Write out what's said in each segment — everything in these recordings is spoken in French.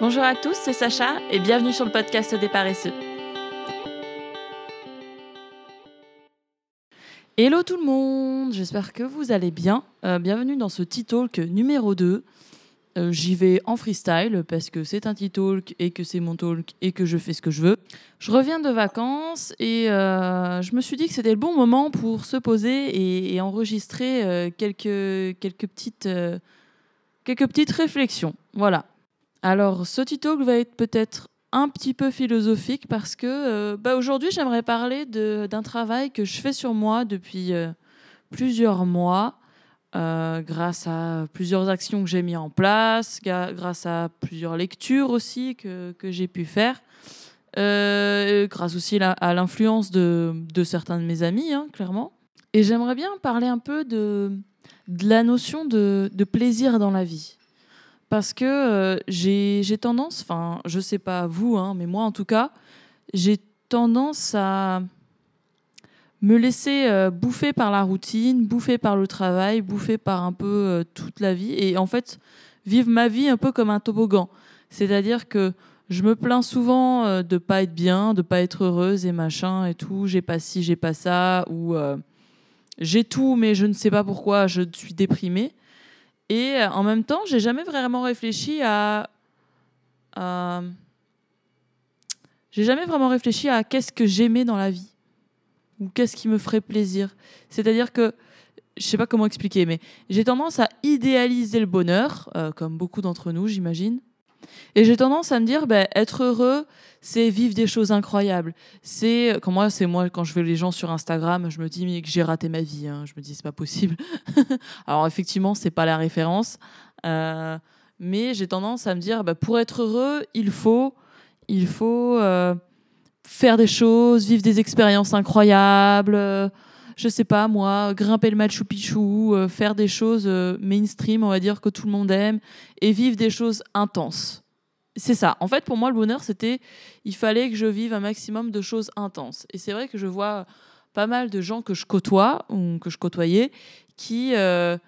Bonjour à tous, c'est Sacha et bienvenue sur le podcast des paresseux. Hello tout le monde, j'espère que vous allez bien. Euh, bienvenue dans ce T-Talk numéro 2. Euh, J'y vais en freestyle parce que c'est un T-Talk et que c'est mon talk et que je fais ce que je veux. Je reviens de vacances et euh, je me suis dit que c'était le bon moment pour se poser et, et enregistrer quelques, quelques, petites, quelques petites réflexions. Voilà. Alors, ce T-Talk va être peut-être un petit peu philosophique parce que euh, bah, aujourd'hui, j'aimerais parler d'un travail que je fais sur moi depuis euh, plusieurs mois, euh, grâce à plusieurs actions que j'ai mis en place, grâce à plusieurs lectures aussi que, que j'ai pu faire, grâce aussi à l'influence de, certains de mes amis, hein, clairement. Et j'aimerais bien parler un peu de, la notion de plaisir dans la vie. Parce que euh, j'ai tendance, enfin, je sais pas vous, hein, mais moi en tout cas, j'ai tendance à me laisser euh, bouffer par la routine, bouffer par le travail, bouffer par un peu euh, toute la vie et en fait vivre ma vie un peu comme un toboggan. C'est-à-dire que je me plains souvent de pas être bien, de pas être heureuse et machin et tout, j'ai pas ci, j'ai pas ça ou j'ai tout mais je ne sais pas pourquoi je suis déprimée. Et euh, en même temps, j'ai jamais vraiment réfléchi à, j'ai jamais vraiment réfléchi à qu'est-ce que j'aimais dans la vie ou qu'est-ce qui me ferait plaisir. C'est-à-dire que je sais pas comment expliquer, mais j'ai tendance à idéaliser le bonheur, euh, comme beaucoup d'entre nous, j'imagine. Et j'ai tendance à me dire, ben, être heureux, c'est vivre des choses incroyables. C'est quand moi, c'est moi quand je vois les gens sur Instagram, je me dis mais que j'ai raté ma vie. hein. Je me dis c'est pas possible. Alors effectivement, c'est pas la référence, Euh, mais j'ai tendance à me dire, bah, pour être heureux, il faut, il faut euh, faire des choses, vivre des expériences incroyables. Je sais pas moi, grimper le Machu Picchu, euh, faire des choses euh, mainstream, on va dire que tout le monde aime, et vivre des choses intenses. C'est ça. En fait, pour moi, le bonheur, c'était, il fallait que je vive un maximum de choses intenses. Et c'est vrai que je vois pas mal de gens que je côtoie ou que je côtoyais qui euh,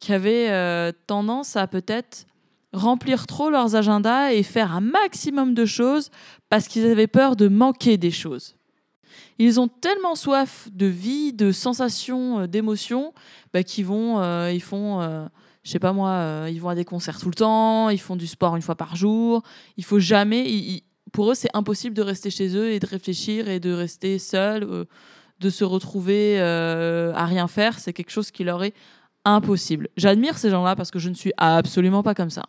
qui avaient tendance à peut-être remplir trop leurs agendas et faire un maximum de choses parce qu'ils avaient peur de manquer des choses. Ils ont tellement soif de vie, de sensations, euh, d'émotions, bah, qu'ils vont, euh, ils font, euh, je sais pas moi, ils vont à des concerts tout le temps, ils font du sport une fois par jour. Il faut jamais, pour eux, c'est impossible de rester chez eux et de réfléchir et de rester seul, de se retrouver à rien faire. C'est quelque chose qui leur est impossible. J'admire ces gens-là parce que je ne suis absolument pas comme ça.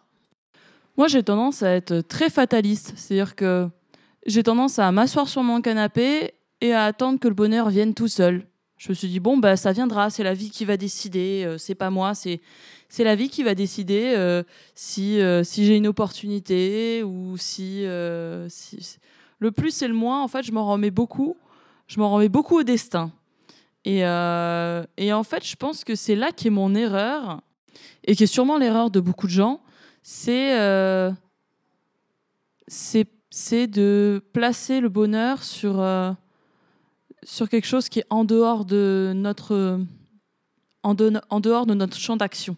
Moi, j'ai tendance à être très fataliste, c'est-à-dire que j'ai tendance à m'asseoir sur mon canapé et à attendre que le bonheur vienne tout seul. Je me suis dit bon bah ça viendra, c'est la vie qui va décider, euh, c'est pas moi, c'est c'est la vie qui va décider euh, si euh, si j'ai une opportunité ou si, euh, si le plus et le moins en fait je m'en remets beaucoup, je m'en remets beaucoup au destin. Et, et en fait, je pense que c'est là qu'est mon erreur, et qui est sûrement l'erreur de beaucoup de gens, c'est c'est c'est de placer le bonheur sur, sur quelque chose qui est en dehors de notre, en, de- en dehors de notre champ d'action.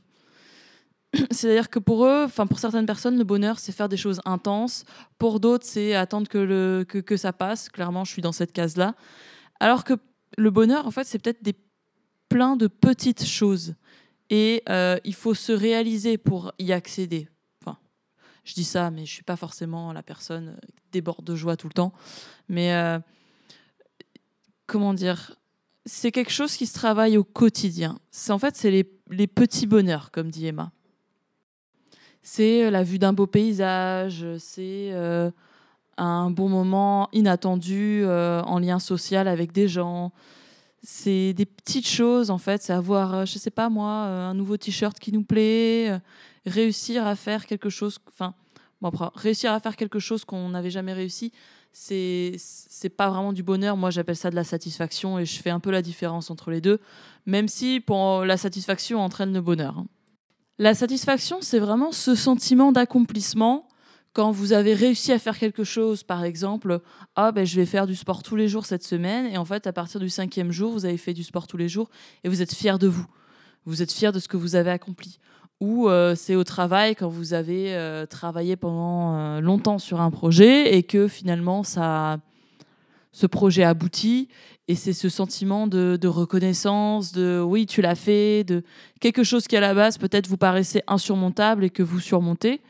C'est-à-dire que pour eux, enfin pour certaines personnes, le bonheur, c'est faire des choses intenses. Pour d'autres, c'est attendre que, le, que, que ça passe. Clairement, je suis dans cette case-là. Alors que le bonheur, en fait, c'est peut-être des plein de petites choses. Et euh, il faut se réaliser pour y accéder. Enfin, je dis ça, mais je suis pas forcément la personne qui déborde de joie tout le temps. Mais euh, comment dire C'est quelque chose qui se travaille au quotidien. C'est en fait, c'est les, petits bonheurs, comme dit Emma. C'est euh, la vue d'un beau paysage, c'est euh, un bon moment inattendu euh, en lien social avec des gens. C'est des petites choses en fait, c'est avoir, je sais pas moi, un nouveau t-shirt qui nous plaît, réussir à faire quelque chose, enfin, réussir à faire quelque chose qu'on n'avait jamais réussi, c'est c'est pas vraiment du bonheur. Moi, j'appelle ça de la satisfaction et je fais un peu la différence entre les deux, même si pour la satisfaction entraîne le bonheur. hein. La satisfaction, c'est vraiment ce sentiment d'accomplissement quand vous avez réussi à faire quelque chose, par exemple, ah ben je vais faire du sport tous les jours cette semaine, et en fait à partir du cinquième jour, vous avez fait du sport tous les jours et vous êtes fier de vous. Vous êtes fier de ce que vous avez accompli. Ou c'est au travail quand vous avez travaillé pendant longtemps sur un projet et que finalement ça, ce projet aboutit et c'est ce sentiment de, reconnaissance, de oui tu l'as fait, de quelque chose qui à la base peut-être vous paraissait insurmontable et que vous surmontez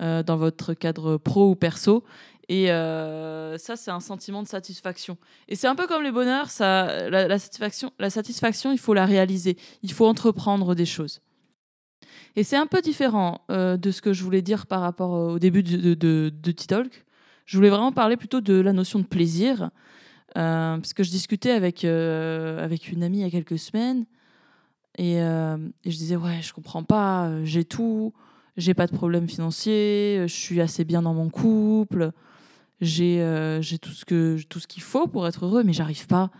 dans votre cadre pro ou perso et euh, ça, c'est un sentiment de satisfaction. Et c'est un peu comme le bonheur, ça, la, satisfaction, la satisfaction, il faut la réaliser. Il faut entreprendre des choses. Et c'est un peu différent euh, de ce que je voulais dire par rapport au début de, de, T-Talk. Je voulais vraiment parler plutôt de la notion de plaisir. Euh, parce que je discutais avec, avec une amie il y a quelques semaines. Et, je disais, ouais, je comprends pas, j'ai tout, j'ai pas de problème financier, je suis assez bien dans mon couple j'ai euh, tout ce qu'il faut pour être heureux, mais j'arrive pas.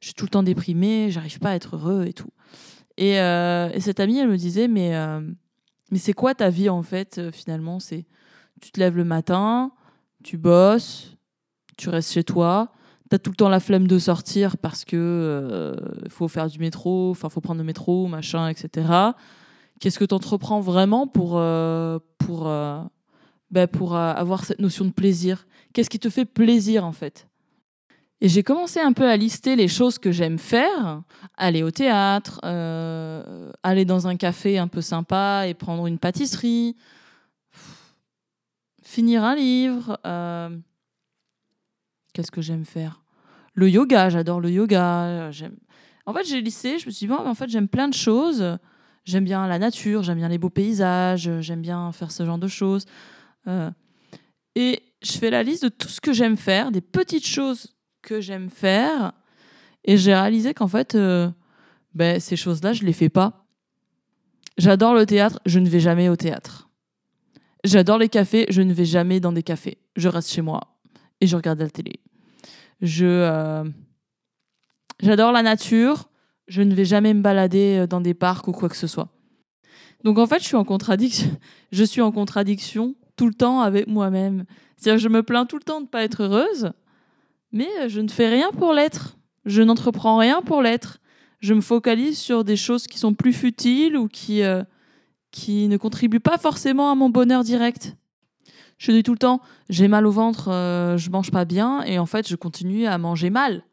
Je suis tout le temps déprimée, j'arrive pas à être heureux et tout. Et, euh, et cette amie, elle me disait, mais euh, mais c'est quoi ta vie en fait finalement? C'est tu te lèves le matin, tu bosses, tu restes chez toi, tu as tout le temps la flemme de sortir parce que faut faire du métro, enfin faut prendre le métro, machin, etc. Qu'est-ce que tu entreprends vraiment pour pour bah, pour avoir cette notion de plaisir? Qu'est-ce qui te fait plaisir en fait? Et j'ai commencé un peu à lister les choses que j'aime faire aller au théâtre, euh, aller dans un café un peu sympa et prendre une pâtisserie, finir un livre. Euh, qu'est-ce que j'aime faire? Le yoga, j'adore le yoga. En fait, j'ai listé, je me suis dit, bon, en fait, j'aime plein de choses. J'aime bien la nature, j'aime bien les beaux paysages, j'aime bien faire ce genre de choses. Euh, et je fais la liste de tout ce que j'aime faire, des petites choses que j'aime faire. Et j'ai réalisé qu'en fait, euh, ben, ces choses-là, je les fais pas. J'adore le théâtre, je ne vais jamais au théâtre. J'adore les cafés, je ne vais jamais dans des cafés. Je reste chez moi et je regarde la télé. Je euh, j'adore la nature, je ne vais jamais me balader dans des parcs ou quoi que ce soit. Donc en fait, je suis en contradiction. Je suis en contradiction tout le temps avec moi-même. C'est-à-dire je me plains tout le temps de ne pas être heureuse, mais euh, je ne fais rien pour l'être. Je n'entreprends rien pour l'être. Je me focalise sur des choses qui sont plus futiles ou qui, euh, qui ne contribuent pas forcément à mon bonheur direct. Je dis tout le temps, j'ai mal au ventre, euh, je mange pas bien, et en fait, je continue à manger mal,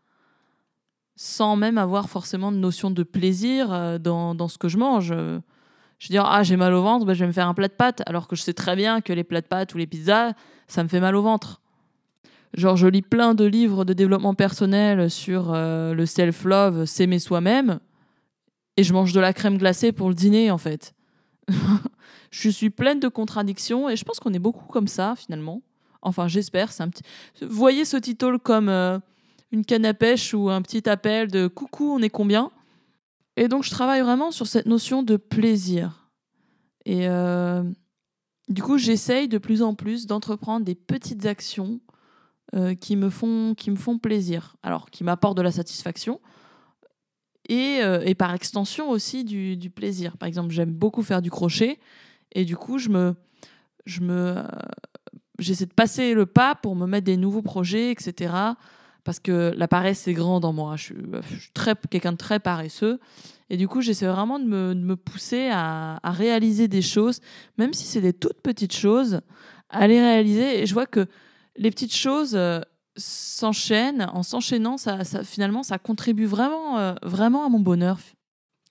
sans même avoir forcément de notion de plaisir dans, dans ce que je mange. Je dire, ah, j'ai mal au ventre, ben, je vais me faire un plat de pâtes, alors que je sais très bien que les plats de pâtes ou les pizzas, ça me fait mal au ventre. Genre, je lis plein de livres de développement personnel sur euh, le self-love, s'aimer soi-même, et je mange de la crème glacée pour le dîner, en fait. je suis pleine de contradictions, et je pense qu'on est beaucoup comme ça, finalement. Enfin, j'espère. Un petit... Voyez ce titre comme euh, une canne à pêche ou un petit appel de coucou, on est combien? Et donc, je travaille vraiment sur cette notion de plaisir. Et euh, du coup, j'essaye de plus en plus d'entreprendre des petites actions euh, qui, me font, qui me font plaisir. Alors, qui m'apportent de la satisfaction et, euh, et par extension aussi du, plaisir. Par exemple, j'aime beaucoup faire du crochet et du coup, je me. Je me J'essaie de passer le pas pour me mettre des nouveaux projets, etc parce que la paresse est grande en moi. Je suis, très, quelqu'un de très paresseux. Et du coup, j'essaie vraiment de me, de me pousser à, réaliser des choses, même si c'est des toutes petites choses, à les réaliser. Et je vois que les petites choses euh, s'enchaînent. En s'enchaînant, ça, ça, finalement, ça contribue vraiment, euh, vraiment à mon bonheur.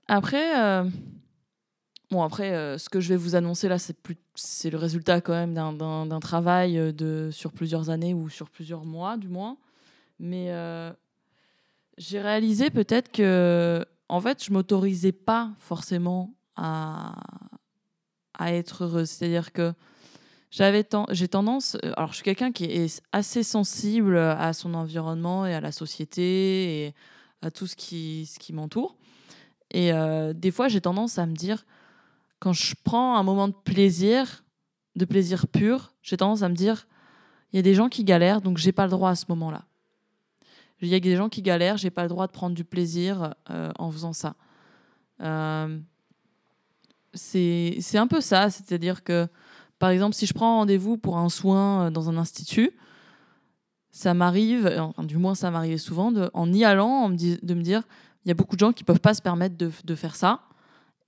Après, euh, bon, après ce que je vais vous annoncer là, c'est, plus, c'est le résultat quand même d'un, travail de, sur plusieurs années ou sur plusieurs mois, du moins. Mais j'ai réalisé peut-être que, en fait, je m'autorisais pas forcément à, à être heureuse. C'est-à-dire que j'avais j'ai tendance, euh, alors je suis quelqu'un qui est assez sensible à son environnement et à la société et à tout ce qui, ce qui m'entoure. Et euh, des fois, j'ai tendance à me dire, quand je prends un moment de plaisir, de plaisir pur, j'ai tendance à me dire, il y a des gens qui galèrent, donc j'ai pas le droit à ce moment-là. Il y a des gens qui galèrent, j'ai pas le droit de prendre du plaisir euh, en faisant ça. Euh, c'est un peu ça, c'est-à-dire que, par exemple, si je prends rendez-vous pour un soin euh, dans un institut, ça m'arrive, enfin, du moins ça m'arrivait souvent, en y allant, de me dire, il y a beaucoup de gens qui peuvent pas se permettre de, faire ça.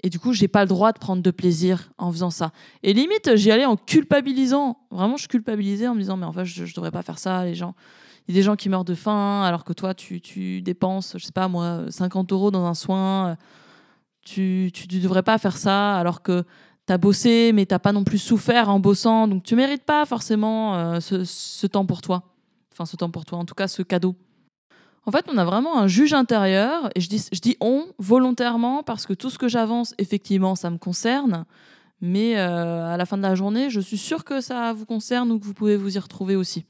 et du coup, j'ai pas le droit de prendre de plaisir en faisant ça. Et limite, j'y allais en culpabilisant. Vraiment, je culpabilisais en me disant, mais en fait, je, je devrais pas faire ça. Les gens, il y a des gens qui meurent de faim, alors que toi, tu, dépenses, je sais pas moi, 50 euros dans un soin. Tu, tu, tu devrais pas faire ça, alors que tu as bossé, mais t'as pas non plus souffert en bossant. Donc, tu mérites pas forcément euh, ce, temps pour toi. Enfin, ce temps pour toi, en tout cas, ce cadeau. En fait, on a vraiment un juge intérieur, et je dis, je dis on volontairement parce que tout ce que j'avance, effectivement, ça me concerne. Mais euh, à la fin de la journée, je suis sûre que ça vous concerne ou que vous pouvez vous y retrouver aussi.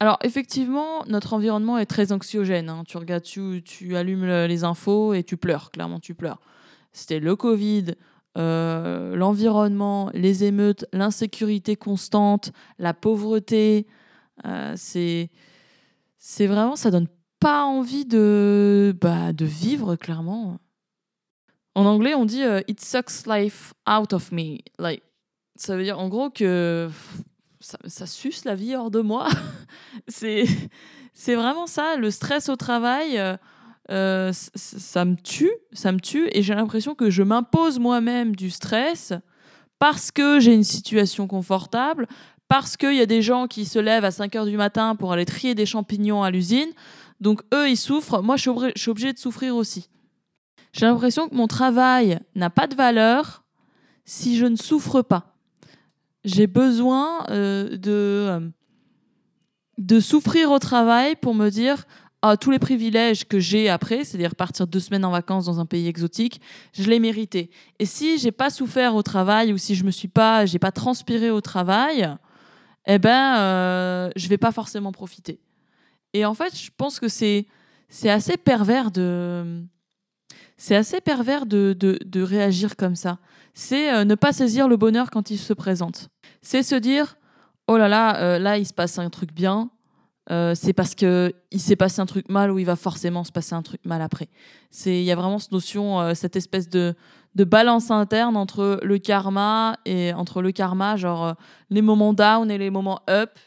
Alors, effectivement, notre environnement est très anxiogène. hein. Tu regardes, tu, allumes le- les infos et tu pleures, clairement, tu pleures. C'était le Covid, euh, l'environnement, les émeutes, l'insécurité constante, la pauvreté. Euh, c'est vraiment, ça donne pas envie de, bah, de vivre, clairement. En anglais, on dit euh, It sucks life out of me. Like, ça veut dire en gros que ça, ça suce la vie hors de moi. c'est c'est vraiment ça. Le stress au travail, euh, ça me tue. Ça me tue. Et j'ai l'impression que je m'impose moi-même du stress parce que j'ai une situation confortable, parce qu'il y a des gens qui se lèvent à 5 heures du matin pour aller trier des champignons à l'usine. Donc eux, ils souffrent. Moi, je suis obri- je suis obligée de souffrir aussi. J'ai l'impression que mon travail n'a pas de valeur si je ne souffre pas. J'ai besoin euh, de, euh, de souffrir au travail pour me dire tous les privilèges que j'ai après, c'est-à-dire partir deux semaines en vacances dans un pays exotique, je l'ai mérité. Et si j'ai pas souffert au travail ou si je me suis pas, j'ai pas transpiré au travail, eh ben, euh, je vais pas forcément profiter. Et en fait, je pense que c'est assez pervers de c'est assez pervers de réagir comme ça. C'est euh, ne pas saisir le bonheur quand il se présente. C'est se dire oh là là, euh, là il se passe un truc bien. Euh, c'est parce que il s'est passé un truc mal ou il va forcément se passer un truc mal après. C'est il y a vraiment cette notion, euh, cette espèce de balance interne entre le karma et entre le karma, genre euh, les moments down et les moments up.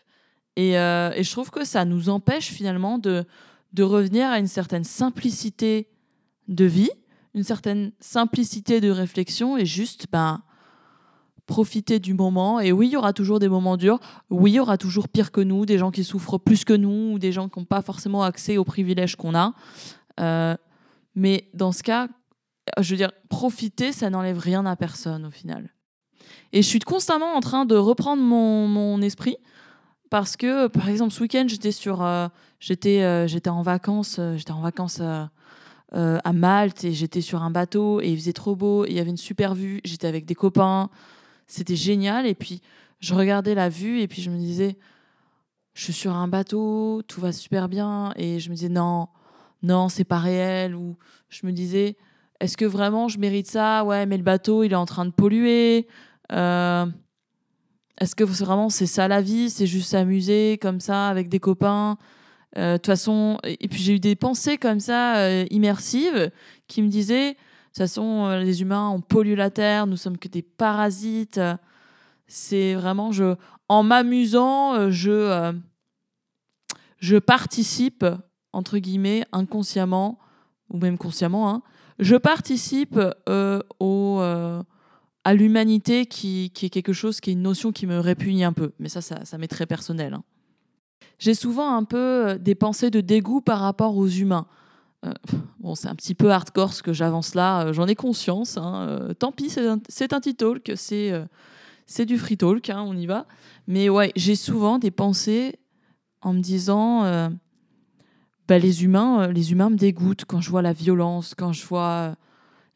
Et, et je trouve que ça nous empêche finalement de, de revenir à une certaine simplicité de vie, une certaine simplicité de réflexion et juste ben, profiter du moment. Et oui, il y aura toujours des moments durs. Oui, il y aura toujours pire que nous, des gens qui souffrent plus que nous ou des gens qui n'ont pas forcément accès aux privilèges qu'on a. Euh, mais dans ce cas, je veux dire, profiter, ça n'enlève rien à personne au final. Et je suis constamment en train de reprendre mon, mon esprit parce que, par exemple, ce week-end, j'étais sur, euh, j'étais, euh, j'étais en vacances, j'étais en vacances à Malte et j'étais sur un bateau et il faisait trop beau il y avait une super vue. J'étais avec des copains, c'était génial. Et puis je regardais la vue et puis je me disais, je suis sur un bateau, tout va super bien. Et je me disais non, non, c'est pas réel. Ou je me disais, est-ce que vraiment je mérite ça? Ouais, mais le bateau, il est en train de polluer. Euh, est-ce que vraiment c'est ça la vie? C'est juste s'amuser comme ça avec des copains Euh, De toute façon, et puis j'ai eu des pensées comme ça euh, immersives qui me disaient, toute façon, euh, les humains on pollue la terre, nous sommes que des parasites. C'est vraiment en m'amusant, euh, je euh, je participe entre guillemets inconsciemment ou même consciemment, hein, je participe au à l'humanité qui, qui est quelque chose, qui est une notion qui me répugne un peu. Mais ça, ça, ça m'est très personnel. hein. J'ai souvent un peu des pensées de dégoût par rapport aux humains. Euh, bon, c'est un petit peu hardcore ce que j'avance là, euh, j'en ai conscience. hein, euh, tant pis, c'est un, un petit talk, c'est c'est du free talk, hein, on y va. Mais ouais, j'ai souvent des pensées en me disant bah, les, humains, les humains me dégoûtent quand je vois la violence, quand je vois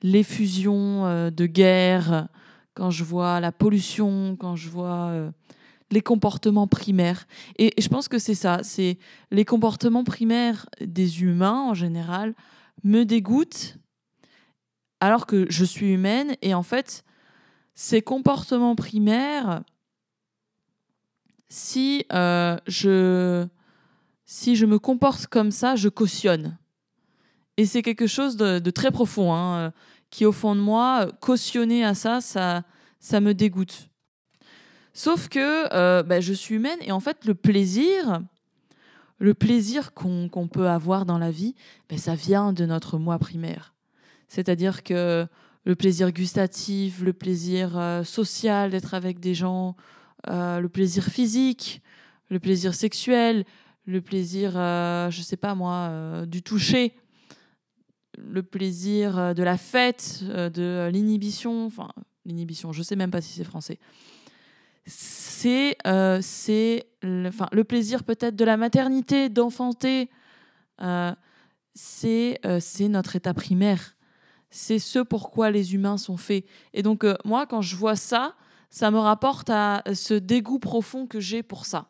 l'effusion de guerre, quand je vois la pollution, quand je vois les comportements primaires. Et, je pense que c'est ça, c'est les comportements primaires des humains en général me dégoûtent alors que je suis humaine et en fait ces comportements primaires si euh, je si je me comporte comme ça, je cautionne. Et c'est quelque chose de, très profond, hein, qui au fond de moi, cautionner à ça, ça, ça me dégoûte. Sauf que euh, bah, je suis humaine et en fait, le plaisir, le plaisir qu'on peut avoir dans la vie, bah, ça vient de notre moi primaire. C'est-à-dire que le plaisir gustatif, le plaisir euh, social d'être avec des gens, euh, le plaisir physique, le plaisir sexuel, le plaisir, euh, je sais pas moi, du toucher, le plaisir de la fête, de l'inhibition, enfin l'inhibition, je sais même pas si c'est français. C'est c'est enfin, le plaisir peut-être de la maternité, d'enfanter. c'est c'est notre état primaire c'est ce pourquoi les humains sont faits. Et donc, euh, moi, quand je vois ça, ça me rapporte à ce dégoût profond que j'ai pour ça.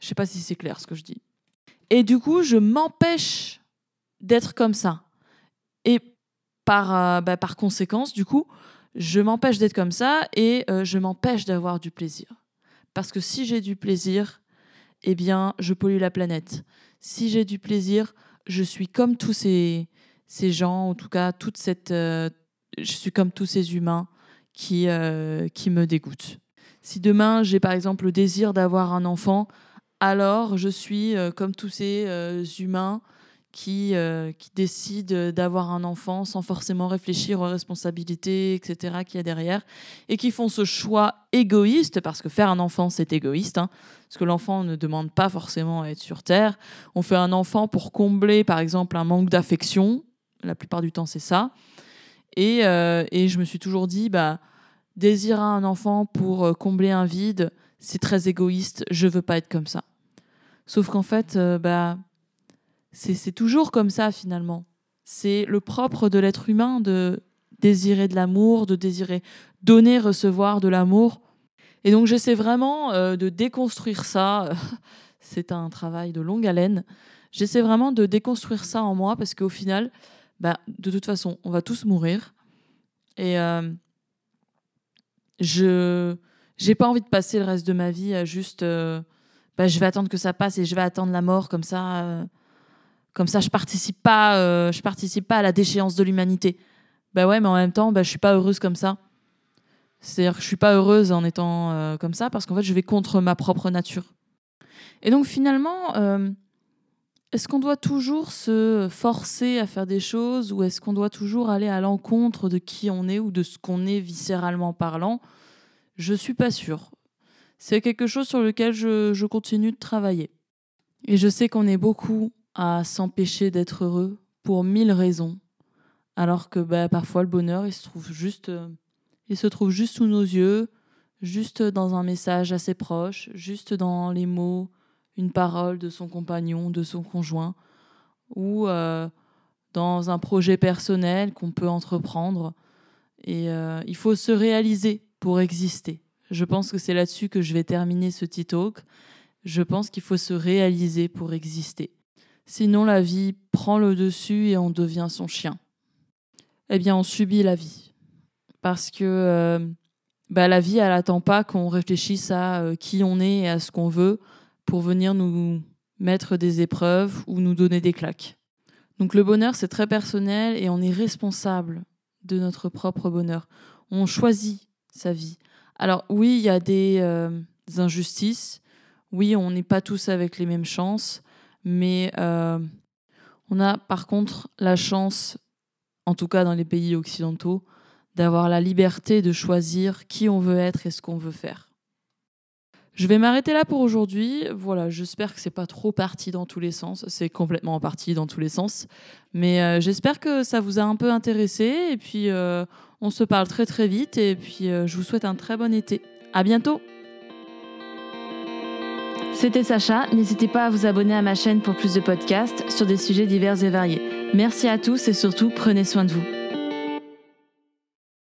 Je sais pas si c'est clair ce que je dis. Et du coup, je m'empêche d'être comme ça. Et par, euh, bah, par conséquence, du coup, je m'empêche d'être comme ça et euh, je m'empêche d'avoir du plaisir. Parce que si j'ai du plaisir, eh bien, je pollue la planète. Si j'ai du plaisir, je suis comme tous ces, ces gens, en tout cas, toute cette. Euh, je suis comme tous ces humains qui, euh, qui me dégoûtent. Si demain j'ai par exemple le désir d'avoir un enfant, alors je suis comme tous ces humains qui, qui décident d'avoir un enfant sans forcément réfléchir aux responsabilités, etc., qu'il y a derrière, et qui font ce choix égoïste, parce que faire un enfant, c'est égoïste, hein, parce que l'enfant ne demande pas forcément à être sur Terre. On fait un enfant pour combler, par exemple, un manque d'affection, la plupart du temps, c'est ça. Euh, et, je me suis toujours dit, bah, désirer un enfant pour euh, combler un vide, c'est très égoïste, je veux pas être comme ça. Sauf qu'en fait, euh, bah, c'est toujours comme ça finalement. C'est le propre de l'être humain de désirer de l'amour, de désirer donner, recevoir de l'amour. Et donc j'essaie vraiment de déconstruire ça. c'est un travail de longue haleine. J'essaie vraiment de déconstruire ça en moi parce qu'au final, bah, de toute façon, on va tous mourir. Et euh, je j'ai pas envie de passer le reste de ma vie à juste euh, bah, je vais attendre que ça passe et je vais attendre la mort comme ça euh, comme ça je participe pas euh, je participe pas à la déchéance de l'humanité bah ouais mais en même temps bah, je suis pas heureuse comme ça c'est-à-dire que je suis pas heureuse en étant comme ça parce qu'en fait je vais contre ma propre nature et donc finalement est-ce qu'on doit toujours se forcer à faire des choses ou est-ce qu'on doit toujours aller à l'encontre de qui on est ou de ce qu'on est viscéralement parlant? Je suis pas sûre. C'est quelque chose sur lequel je, continue de travailler. Et je sais qu'on est beaucoup à s'empêcher d'être heureux pour mille raisons, alors que bah, parfois le bonheur il se trouve juste, euh, il se trouve juste sous nos yeux, juste dans un message assez proche, juste dans les mots, une parole de son compagnon, de son conjoint, ou euh, dans un projet personnel qu'on peut entreprendre. Et euh, il faut se réaliser pour exister. Je pense que c'est là-dessus que je vais terminer ce petit talk. Je pense qu'il faut se réaliser pour exister. Sinon, la vie prend le dessus et on devient son chien. Eh bien, on subit la vie. Parce que euh, bah, la vie, elle n'attend pas qu'on réfléchisse à qui on est et à ce qu'on veut pour venir nous mettre des épreuves ou nous donner des claques. Donc le bonheur, c'est très personnel et on est responsable de notre propre bonheur. On choisit sa vie. Alors oui, il y a des, euh, injustices. Oui, on n'est pas tous avec les mêmes chances. Mais euh, on a par contre la chance, en tout cas dans les pays occidentaux, d'avoir la liberté de choisir qui on veut être et ce qu'on veut faire. Je vais m'arrêter là pour aujourd'hui. Voilà, j'espère que c'est pas trop parti dans tous les sens. C'est complètement parti dans tous les sens. Mais euh, j'espère que ça vous a un peu intéressé. Et puis, euh, on se parle très très vite. Et puis, je vous souhaite un très bon été. À bientôt! C'était Sacha. N'hésitez pas à vous abonner à ma chaîne pour plus de podcasts sur des sujets divers et variés. Merci à tous et surtout, prenez soin de vous.